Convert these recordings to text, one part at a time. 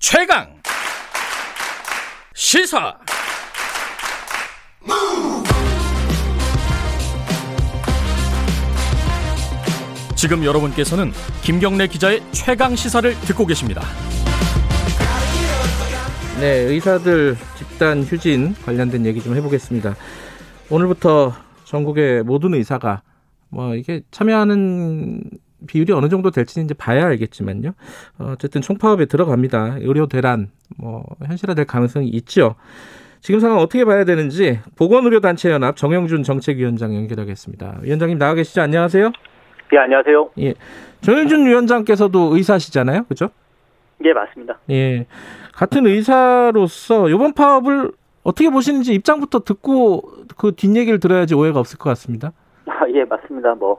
최강 시사 지금 여러분께서는 김경래 기자의 최강 시사를 듣고 계십니다. 네, 의사들 집단 휴진 관련된 얘기 좀 해보겠습니다. 오늘부터 전국의 모든 의사가 뭐 이게 참여하는 비율이 어느 정도 될지는 이제 봐야 알겠지만요. 어쨌든 총파업에 들어갑니다. 의료 대란 뭐 현실화될 가능성이 있죠. 지금 상황 어떻게 봐야 되는지 보건의료단체연합 정영준 정책위원장 연결하겠습니다. 위원장님 나와 계시죠? 안녕하세요. 예, 안녕하세요. 예. 정영준 위원장께서도 의사시잖아요. 그죠? 예, 맞습니다. 예. 같은 의사로서 이번 파업을 어떻게 보시는지 입장부터 듣고 그 뒷얘기를 들어야지 오해가 없을 것 같습니다. 아, 예, 맞습니다. 뭐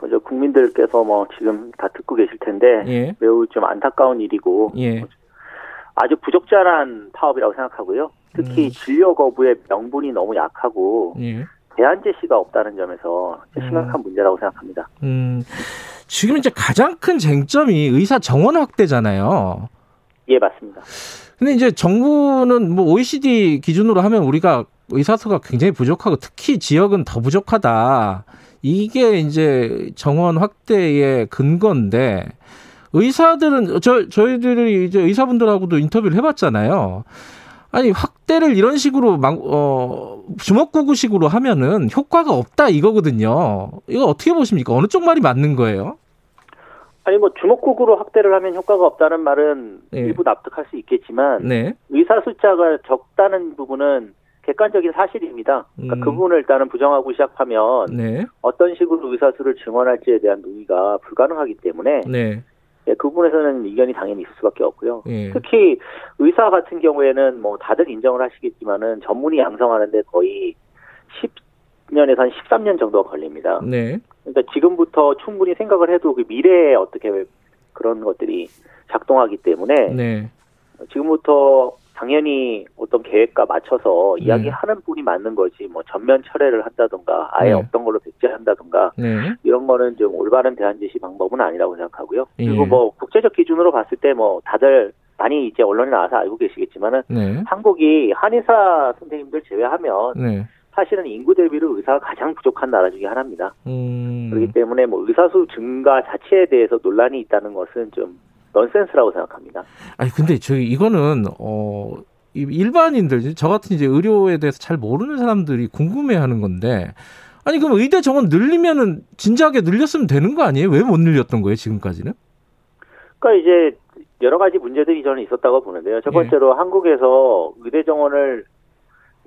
먼저 국민들께서 뭐 지금 다 듣고 계실 텐데 예. 매우 좀 안타까운 일이고 예. 아주 부적절한 파업이라고 생각하고요. 특히 음. 진료 거부의 명분이 너무 약하고 예. 대안 제시가 없다는 점에서 음. 심각한 문제라고 생각합니다. 음. 지금 이제 가장 큰 쟁점이 의사 정원 확대잖아요. 예, 맞습니다. 근데 이제 정부는 뭐 OECD 기준으로 하면 우리가 의사 수가 굉장히 부족하고 특히 지역은 더 부족하다. 이게 이제 정원 확대의 근거인데 의사들은 저 저희들이 이제 의사분들하고도 인터뷰를 해봤잖아요. 아니 확대를 이런 식으로 막 어, 주먹구구식으로 하면은 효과가 없다 이거거든요. 이거 어떻게 보십니까? 어느 쪽 말이 맞는 거예요? 아니 뭐 주먹국으로 확대를 하면 효과가 없다는 말은 예. 일부 납득할 수 있겠지만 네. 의사 숫자가 적다는 부분은 객관적인 사실입니다. 그러니까 음. 그 부분을 일단은 부정하고 시작하면 네. 어떤 식으로 의사 수를 증원할지에 대한 논의가 불가능하기 때문에 네. 예, 그 부분에서는 이견이 당연히 있을 수밖에 없고요. 예. 특히 의사 같은 경우에는 뭐 다들 인정을 하시겠지만은 전문의 양성하는데 거의 10년에서 한 13년 정도가 걸립니다. 네. 그러니까 지금부터 충분히 생각을 해도 그 미래에 어떻게 그런 것들이 작동하기 때문에 네. 지금부터 당연히 어떤 계획과 맞춰서 네. 이야기하는 분이 맞는 거지 뭐 전면 철회를 한다든가 아예 네. 없던 걸로 백지한다든가 네. 이런 거는 좀 올바른 대안 제시 방법은 아니라고 생각하고요. 그리고 예. 뭐 국제적 기준으로 봤을 때 뭐 다들 많이 이제 언론에 나와서 알고 계시겠지만은 네. 한국이 한의사 선생님들 제외하면 네. 사실은 인구 대비로 의사가 가장 부족한 나라 중에 하나입니다. 음. 그렇기 때문에 뭐 의사수 증가 자체에 대해서 논란이 있다는 것은 좀 넌센스라고 생각합니다. 아니 근데 저희 이거는 어 이- 일반인들 저 같은 이제 의료에 대해서 잘 모르는 사람들이 궁금해하는 건데 아니 그럼 의대 정원 늘리면은 진작에 늘렸으면 되는 거 아니에요? 왜 못 늘렸던 거예요 지금까지는? 그러니까 이제 여러 가지 문제들이 저는 있었다고 보는데요. 첫 예. 번째로 한국에서 의대 정원을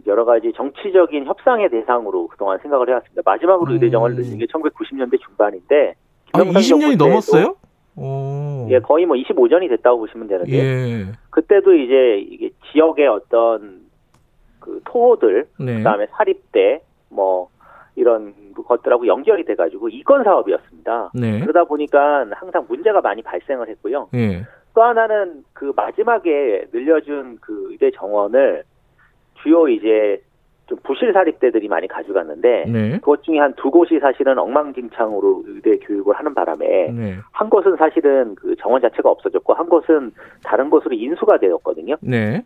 여러 가지 정치적인 협상의 대상으로 그동안 생각을 해왔습니다. 마지막으로 음. 의대 정원을 늘린 게 1990년대 중반인데 아 김영삼 20년이 정부 때도 넘었어요? 오. 예, 거의 뭐 25년이 됐다고 보시면 되는데 예. 그때도 이제 이게 지역의 어떤 그 토호들 네. 그다음에 사립대 뭐 이런 것들하고 연결이 돼가지고 이건 사업이었습니다. 네. 그러다 보니까 항상 문제가 많이 발생을 했고요. 예. 또 하나는 그 마지막에 늘려준 그 의대 정원을 주요 이제 좀 부실 사립대들이 많이 가져갔는데 네. 그것 중에 한 두 곳이 사실은 엉망진창으로 의대 교육을 하는 바람에 네. 한 곳은 사실은 그 정원 자체가 없어졌고 한 곳은 다른 곳으로 인수가 되었거든요. 네.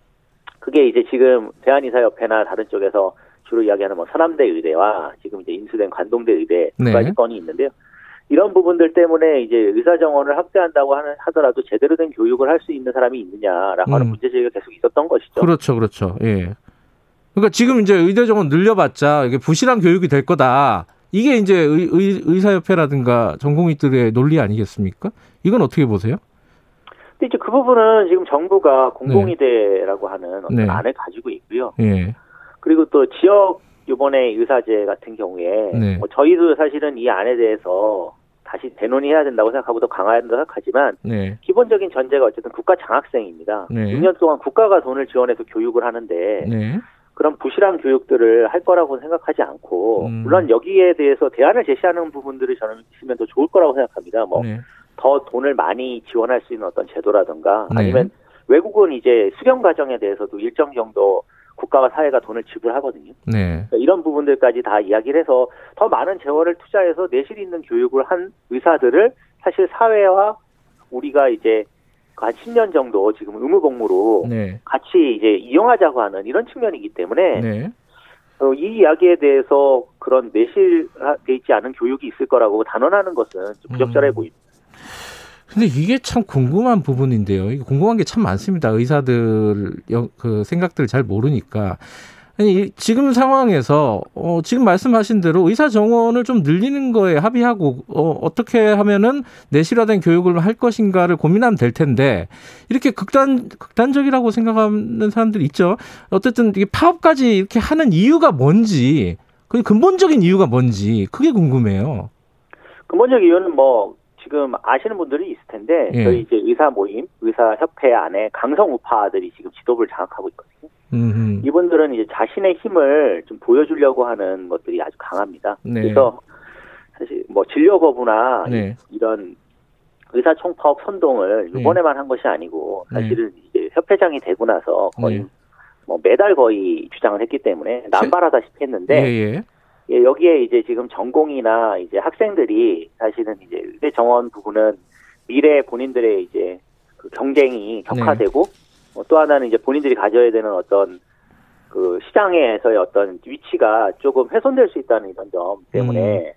그게 이제 지금 대한의사협회나 다른 쪽에서 주로 이야기하는 뭐 서남대 의대와 지금 이제 인수된 관동대 의대 두 네. 가지 건이 있는데요. 이런 부분들 때문에 이제 의사 정원을 확대한다고 하는 하더라도 제대로 된 교육을 할 수 있는 사람이 있느냐라고 하는 음. 문제 제기가 계속 있었던 것이죠. 그렇죠, 그렇죠. 예. 그러니까 지금 이제 의대 정원 늘려봤자 이게 부실한 교육이 될 거다. 이게 이제 의, 의, 의 사협회라든가 전공의들의 논리 아니겠습니까? 이건 어떻게 보세요? 근데 이제 그 부분은 지금 정부가 공공의대라고 하는 어떤 네. 안을 가지고 있고요. 예. 그리고 또 지역 이번에 의사제 같은 경우에 네. 뭐 저희도 사실은 이 안에 대해서 다시 대논의해야 된다고 생각하고 더 강화해야 된다고 생각하지만 네. 기본적인 전제가 어쨌든 국가 장학생입니다. 네. 6년 동안 국가가 돈을 지원해서 교육을 하는데 네. 그런 부실한 교육들을 할 거라고 생각하지 않고 음. 물론 여기에 대해서 대안을 제시하는 부분들이 저는 있으면 더 좋을 거라고 생각합니다. 뭐 네. 더 돈을 많이 지원할 수 있는 어떤 제도라든가 네. 아니면 외국은 이제 수경 과정에 대해서도 일정 정도 국가와 사회가 돈을 지불하거든요. 네. 그러니까 이런 부분들까지 다 이야기를 해서 더 많은 재원을 투자해서 내실 있는 교육을 한 의사들을 사실 사회와 우리가 이제 한 10년 정도 지금 의무 복무로 네. 같이 이제 이용하자고 하는 이런 측면이기 때문에 네. 어, 이 이야기에 대해서 그런 내실돼 있지 않은 교육이 있을 거라고 단언하는 것은 좀 부적절해 음. 보입니다. 근데 이게 참 궁금한 부분인데요. 궁금한 게 참 많습니다. 의사들 여- 그 생각들을 잘 모르니까. 아니 이- 지금 상황에서 어, 지금 말씀하신 대로 의사 정원을 좀 늘리는 거에 합의하고 어, 어떻게 하면은 내실화된 교육을 할 것인가를 고민하면 될 텐데 이렇게 극단 극단적이라고 생각하는 사람들이 있죠. 어쨌든 이게 파업까지 이렇게 하는 이유가 뭔지 그 근본적인 이유가 뭔지 그게 궁금해요. 근본적 이유는 뭐 지금 아시는 분들이 있을 텐데 예. 저희 이제 의사 모임, 의사 협회 안에 강성 우파들이 지금 지도부를 장악하고 있거든요. 음, 이분들은 이제 자신의 힘을 좀 보여주려고 하는 것들이 아주 강합니다. 네. 그래서 사실 뭐 진료 거부나 네. 이런 의사 총파업 선동을 네. 이번에만 한 것이 아니고 네. 사실은 이제 협회장이 되고 나서 거의 네. 뭐 매달 거의 주장을 했기 때문에 남발하다시피 했는데 예, 예. 예, 여기에 이제 지금 전공이나 이제 학생들이 사실은 이제 의대 정원 부분은 미래 본인들의 이제 그 경쟁이 격화되고 어, 또 하나는 이제 본인들이 가져야 되는 어떤 그 시장에서의 어떤 위치가 조금 훼손될 수 있다는 이런 점 때문에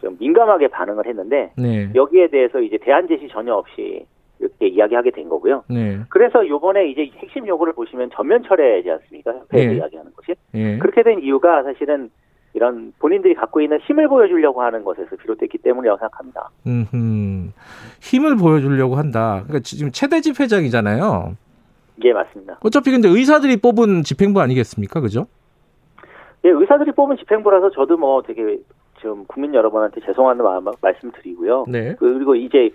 좀 민감하게 반응을 했는데 네. 여기에 대해서 이제 대안 제시 전혀 없이 이렇게 이야기하게 된 거고요. 네. 그래서 요번에 이제 핵심 요구를 보시면 전면 철회지 않습니까? 협회에서 예. 이야기하는 것이. 예. 그렇게 된 이유가 사실은 이런 본인들이 갖고 있는 힘을 보여주려고 하는 것에서 비롯됐기 때문이라고 생각합니다. 음, 힘을 보여주려고 한다. 그러니까 지금 최대 집 회장이잖아요. 예, 맞습니다. 어차피 근데 의사들이 뽑은 집행부 아니겠습니까? 그죠? 예, 의사들이 뽑은 집행부라서 저도 뭐 되게 좀 국민 여러분한테 죄송한 마음 말씀 드리고요. 네. 그리고 이제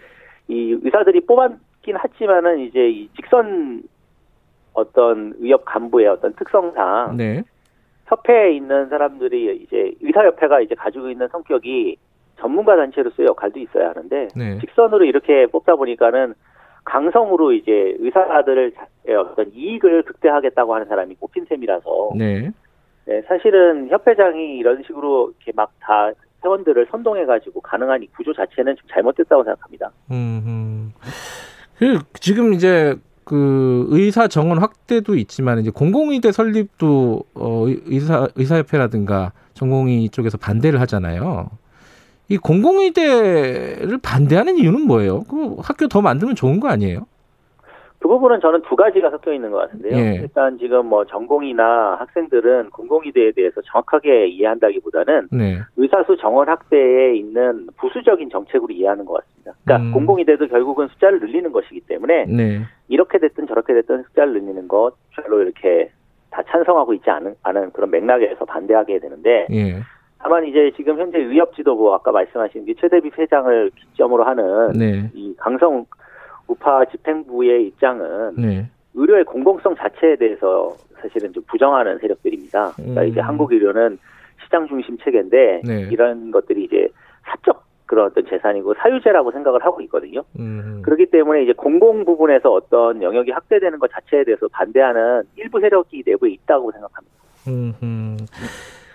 이 의사들이 뽑았긴 하지만은 이제 이 직선 어떤 의협 간부의 어떤 특성상 네. 협회에 있는 사람들이 이제 의사협회가 이제 가지고 있는 성격이 전문가 단체로서의 역할도 있어야 하는데 네. 직선으로 이렇게 뽑다 보니까는 강성으로 이제 의사들의 어떤 이익을 극대화하겠다고 하는 사람이 뽑힌 셈이라서 네. 네, 사실은 협회장이 이런 식으로 이렇게 막 다 회원들을 선동해가지고 가능한 이 구조 자체는 좀 잘못됐다고 생각합니다. 음, 음. 그 지금 이제 그 의사 정원 확대도 있지만 이제 공공의대 설립도 어 의사 의사협회라든가 전공의 쪽에서 반대를 하잖아요. 이 공공의대를 반대하는 이유는 뭐예요? 그 학교 더 만들면 좋은 거 아니에요? 그 부분은 저는 두 가지가 섞여 있는 것 같은데요. 예. 일단 지금 뭐 전공이나 학생들은 공공의대에 대해서 정확하게 이해한다기보다는 네. 의사수 정원 확대에 있는 부수적인 정책으로 이해하는 것 같습니다. 그러니까 음. 공공의대도 결국은 숫자를 늘리는 것이기 때문에 네. 이렇게 됐든 저렇게 됐든 숫자를 늘리는 것 별로 이렇게 다 찬성하고 있지 않은, 않은 그런 맥락에서 반대하게 되는데 예. 다만 이제 지금 현재 의협 지도부 아까 말씀하신 게 최대비 회장을 기점으로 하는 네. 이 강성 우파 집행부의 입장은 네. 의료의 공공성 자체에 대해서 사실은 좀 부정하는 세력들입니다. 그러니까 음. 이제 한국 의료는 시장 중심 체계인데 네. 이런 것들이 이제 사적 그런 어떤 재산이고 사유재라고 생각을 하고 있거든요. 음. 그렇기 때문에 이제 공공 부분에서 어떤 영역이 확대되는 것 자체에 대해서 반대하는 일부 세력이 내부에 있다고 생각합니다. 음, 음.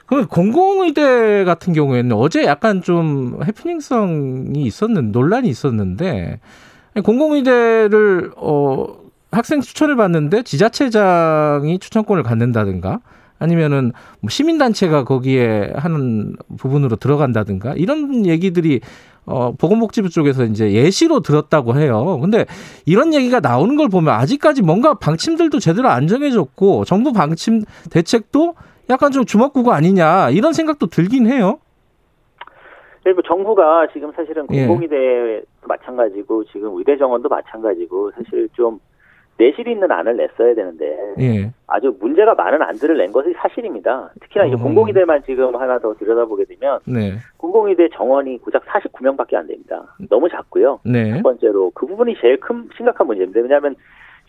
그 공공의대 같은 경우에는 어제 약간 좀 해프닝성이 있었는 논란이 있었는데 공공의대를 어 학생 추천을 받는데 지자체장이 추천권을 갖는다든가 아니면은 뭐 시민단체가 거기에 하는 부분으로 들어간다든가 이런 얘기들이 어 보건복지부 쪽에서 이제 예시로 들었다고 해요. 근데 이런 얘기가 나오는 걸 보면 아직까지 뭔가 방침들도 제대로 안 정해졌고 정부 방침 대책도 약간 좀 주먹구구 아니냐 이런 생각도 들긴 해요. 그리고 정부가 지금 사실은 예. 공공의대도 마찬가지고 지금 의대 정원도 마찬가지고 사실 좀 내실 있는 안을 냈어야 되는데 예. 아주 문제가 많은 안들을 낸 것이 사실입니다. 특히나 이제 음. 공공의대만 지금 하나 더 들여다보게 되면 네. 공공의대 정원이 고작 49명밖에 안 됩니다. 너무 작고요. 네. 첫 번째로 그 부분이 제일 큰 심각한 문제입니다. 왜냐하면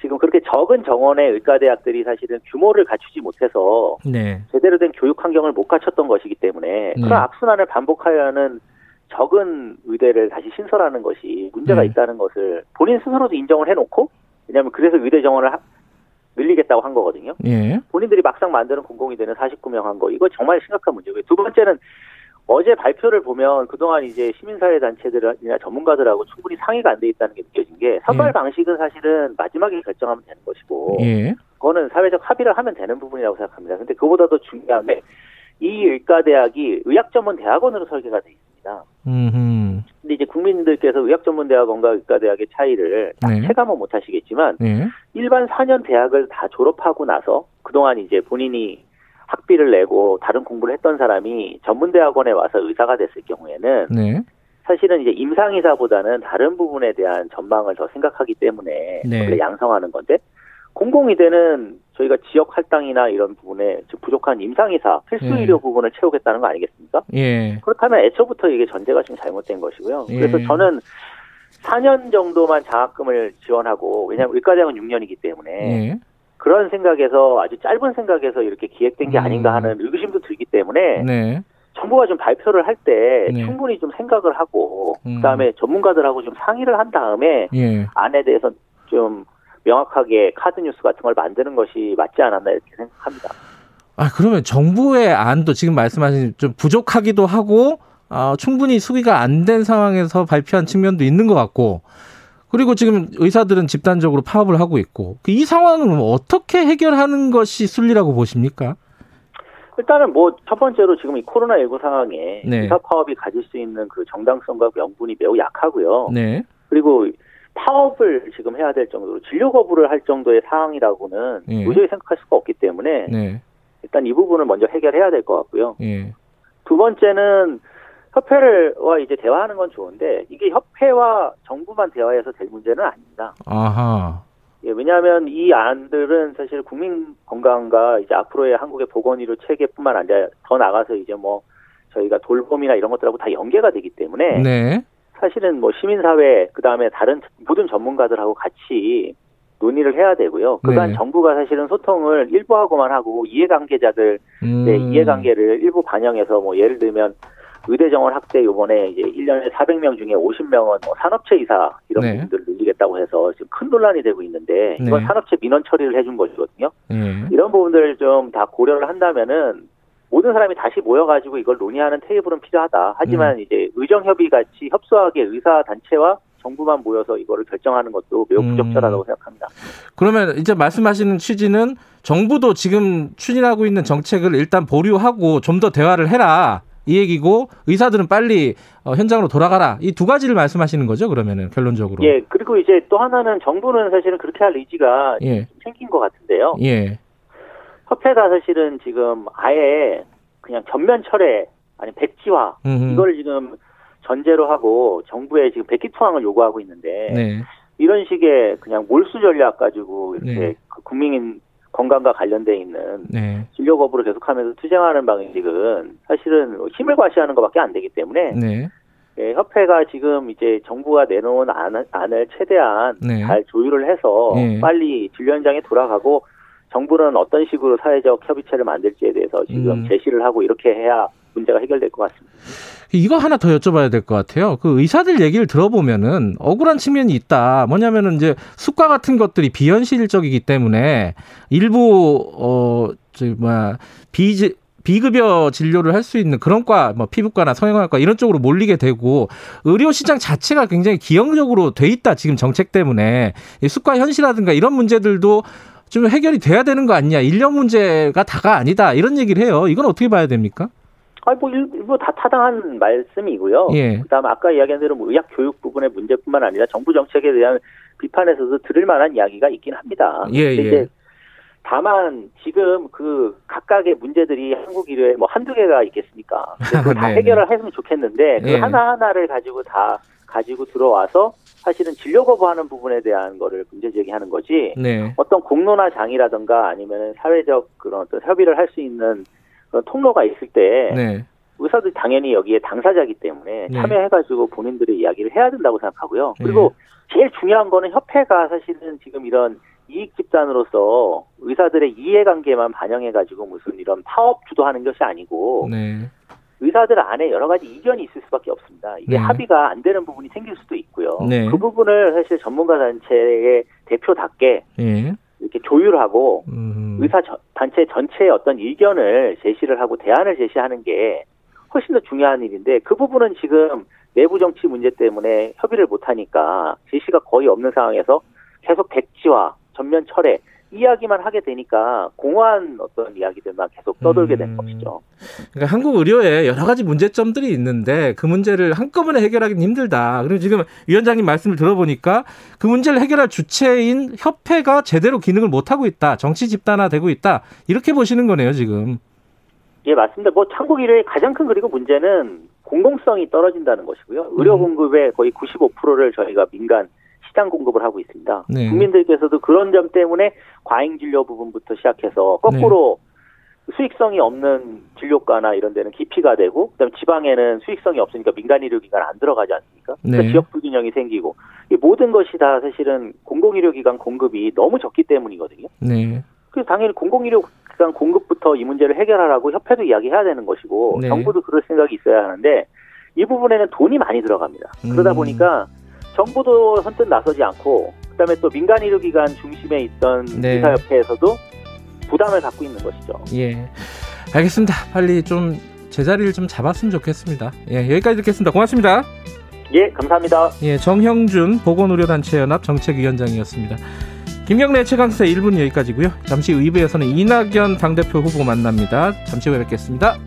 지금 그렇게 적은 정원의 의과대학들이 사실은 규모를 갖추지 못해서 네. 제대로 된 교육 환경을 못 갖췄던 것이기 때문에 네. 그런 악순환을 반복하여 하는 적은 의대를 다시 신설하는 것이 문제가 네. 있다는 것을 본인 스스로도 인정을 해놓고 왜냐하면 그래서 의대 정원을 하- 늘리겠다고 한 거거든요. 예. 본인들이 막상 만드는 공공의대는 49명 한 거. 이거 정말 심각한 문제고요. 두 번째는 어제 발표를 보면 그동안 이제 시민사회 단체들이나 전문가들하고 충분히 상의가 안 돼 있다는 게 느껴진 게 선발 예. 방식은 사실은 마지막에 결정하면 되는 것이고 예. 그거는 사회적 합의를 하면 되는 부분이라고 생각합니다. 근데 그보다 더 중요한 게 이 의과대학이 의학전문 대학원으로 설계가 돼 있습니다. 음. 근데 이제 국민들께서 의학전문대학원과 의과대학의 차이를 딱 네. 체감은 못 하시겠지만 예. 일반 4년 대학을 다 졸업하고 나서 그동안 이제 본인이 학비를 내고 다른 공부를 했던 사람이 전문대학원에 와서 의사가 됐을 경우에는 네. 사실은 이제 임상의사보다는 다른 부분에 대한 전망을 더 생각하기 때문에 네. 원래 양성하는 건데 공공의대는 저희가 지역 할당이나 이런 부분에 좀 부족한 임상의사 필수 네. 의료 부분을 채우겠다는 거 아니겠습니까? 예. 그렇다면 애초부터 이게 전제가 좀 잘못된 것이고요. 예. 그래서 저는 4년 정도만 장학금을 지원하고 왜냐하면 의과대학은 6년이기 때문에 예. 그런 생각에서 아주 짧은 생각에서 이렇게 기획된 게 음. 아닌가 하는 의구심도 들기 때문에 네. 정부가 좀 발표를 할때 네. 충분히 좀 생각을 하고 음. 그다음에 전문가들하고 좀 상의를 한 다음에 예. 안에 대해서 좀 명확하게 카드 뉴스 같은 걸 만드는 것이 맞지 않았나 이렇게 생각합니다. 아, 그러면 정부의 안도 지금 말씀하신 좀 부족하기도 하고 어, 충분히 수기가 안 된 상황에서 발표한 측면도 있는 것 같고 그리고 지금 의사들은 집단적으로 파업을 하고 있고 그이 상황은 뭐 어떻게 해결하는 것이 순리라고 보십니까? 일단은 뭐 첫 번째로 지금 이 코로나 19 상황에 네. 의사 파업이 가질 수 있는 그 정당성과 명분이 매우 약하고요. 네. 그리고 파업을 지금 해야 될 정도로 진료 거부를 할 정도의 상황이라고는 예. 도저히 생각할 수가 없기 때문에 네. 일단 이 부분을 먼저 해결해야 될 것 같고요. 예. 두 번째는 협회와 이제 대화하는 건 좋은데 이게 협회와 정부만 대화해서 될 문제는 아닙니다. 아하. 예, 왜냐하면 이 안들은 사실 국민 건강과 이제 앞으로의 한국의 보건의료 체계뿐만 아니라 더 나가서 이제 뭐 저희가 돌봄이나 이런 것들하고 다 연계가 되기 때문에 네. 사실은 뭐 시민사회 그 다음에 다른 모든 전문가들하고 같이 논의를 해야 되고요. 그간 네. 정부가 사실은 소통을 일부 하고만 하고 이해관계자들 음. 네, 이해관계를 일부 반영해서 뭐 예를 들면 의대 정원 확대 요번에 이제 1년에 400명 중에 50명은 뭐 산업체 이사 이런 네. 부분들을 늘리겠다고 해서 지금 큰 논란이 되고 있는데 이건 네. 산업체 민원 처리를 해준 것이거든요. 예. 이런 부분들을 좀 다 고려를 한다면은 모든 사람이 다시 모여가지고 이걸 논의하는 테이블은 필요하다. 하지만 네. 이제 의정협의 같이 협소하게 의사 단체와 정부만 모여서 이거를 결정하는 것도 매우 음. 부적절하다고 생각합니다. 그러면 이제 말씀하시는 취지는 정부도 지금 추진하고 있는 정책을 일단 보류하고 좀 더 대화를 해라. 이 얘기고 의사들은 빨리 어, 현장으로 돌아가라. 이 두 가지를 말씀하시는 거죠, 그러면은 결론적으로. 예, 그리고 이제 또 하나는 정부는 사실은 그렇게 할 의지가 예. 좀 생긴 것 같은데요. 예. 협회가 사실은 지금 아예 그냥 전면 철회 아니 백지화 음흠. 이걸 지금 전제로 하고 정부에 지금 백기 투항을 요구하고 있는데 네. 이런 식의 그냥 몰수 전략 가지고 이렇게 네. 그 국민 건강과 관련돼 있는 네. 진료 거부를 계속하면서 투쟁하는 방식은 사실은 힘을 과시하는 것밖에 안 되기 때문에 네. 예, 협회가 지금 이제 정부가 내놓은 안, 안을 최대한 네. 잘 조율을 해서 네. 빨리 진료 현장에 돌아가고 정부는 어떤 식으로 사회적 협의체를 만들지에 대해서 지금 음. 제시를 하고 이렇게 해야 문제가 해결될 것 같습니다. 이거 하나 더 여쭤봐야 될 것 같아요. 그 의사들 얘기를 들어보면은 억울한 측면이 있다. 뭐냐면은 이제 수가 같은 것들이 비현실적이기 때문에 일부 어저 뭐야 비 비급여 진료를 할 수 있는 그런 과, 뭐 피부과나 성형외과 이런 쪽으로 몰리게 되고 의료 시장 자체가 굉장히 기형적으로 돼 있다 지금 정책 때문에 이 수가 현실이라든가 이런 문제들도 좀 해결이 돼야 되는 거 아니냐 인력 문제가 다가 아니다 이런 얘기를 해요. 이건 어떻게 봐야 됩니까? 아니 뭐 일부 다 타당한 말씀이고요. 예. 그다음에 아까 이야기한 대로 뭐 의학 교육 부분의 문제뿐만 아니라 정부 정책에 대한 비판에서도 들을 만한 이야기가 있긴 합니다. 예, 예. 이제 다만 지금 그 각각의 문제들이 한국 의료에 뭐 한두 개가 있겠습니까? 근데 그걸 다 네, 해결을 했으면 좋겠는데 그 예. 하나하나를 가지고 다 가지고 들어와서 사실은 진료 거부하는 부분에 대한 거를 문제 제기하는 거지 네. 어떤 공론화 장이라든가 아니면 사회적 그런 어떤 협의를 할 수 있는 그런 통로가 있을 때 네. 의사들 당연히 여기에 당사자기 때문에 네. 참여해가지고 본인들의 이야기를 해야 된다고 생각하고요. 그리고 제일 중요한 거는 협회가 사실은 지금 이런 이익 집단으로서 의사들의 이해관계만 반영해가지고 무슨 이런 파업 주도하는 것이 아니고 네. 의사들 안에 여러 가지 이견이 있을 수밖에 없습니다. 이게 네. 합의가 안 되는 부분이 생길 수도 있고요. 네. 그 부분을 사실 전문가 단체의 대표답게 예. 이렇게 조율하고 음. 의사 저- 단체 전체의 어떤 의견을 제시를 하고 대안을 제시하는 게 훨씬 더 중요한 일인데 그 부분은 지금 내부 정치 문제 때문에 협의를 못 하니까 지시가 거의 없는 상황에서 계속 백지화, 전면 철회 이야기만 하게 되니까 공허한 어떤 이야기들만 계속 떠돌게 된 음. 것이죠. 그러니까 한국 의료에 여러 가지 문제점들이 있는데 그 문제를 한꺼번에 해결하기는 힘들다. 그리고 지금 위원장님 말씀을 들어보니까 그 문제를 해결할 주체인 협회가 제대로 기능을 못 하고 있다. 정치 집단화되고 있다. 이렇게 보시는 거네요, 지금. 예, 맞습니다. 뭐 한국 의료의 가장 큰 그리고 문제는 공공성이 떨어진다는 것이고요. 의료 음. 공급의 거의 95%를 저희가 민간 시장 공급을 하고 있습니다. 네. 국민들께서도 그런 점 때문에 과잉 진료 부분부터 시작해서 거꾸로 네. 수익성이 없는 진료과나 이런 데는 기피가 되고 그다음에 지방에는 수익성이 없으니까 민간 의료기관 안 들어가지 않습니까? 그러니까 네. 지역 불균형이 생기고 이 모든 것이 다 사실은 공공의료기관 공급이 너무 적기 때문이거든요. 네. 그래서 당연히 공공의료기관 공급부터 이 문제를 해결하라고 협회도 이야기해야 되는 것이고 네. 정부도 그럴 생각이 있어야 하는데 이 부분에는 돈이 많이 들어갑니다. 그러다 음. 보니까 정부도 선뜻 나서지 않고 그다음에 또 민간 의료 기관 중심에 있던 네. 의사협회에서도 부담을 갖고 있는 것이죠. 예. 알겠습니다. 빨리 좀 제자리를 좀 잡았으면 좋겠습니다. 예, 여기까지 듣겠습니다. 고맙습니다. 예, 감사합니다. 예, 정형준 보건의료단체연합 정책위원장이었습니다. 김경래 최강사 1분 여기까지고요. 잠시 후 2부에서는 이낙연 당대표 후보 만납니다. 잠시 후에 뵙겠습니다.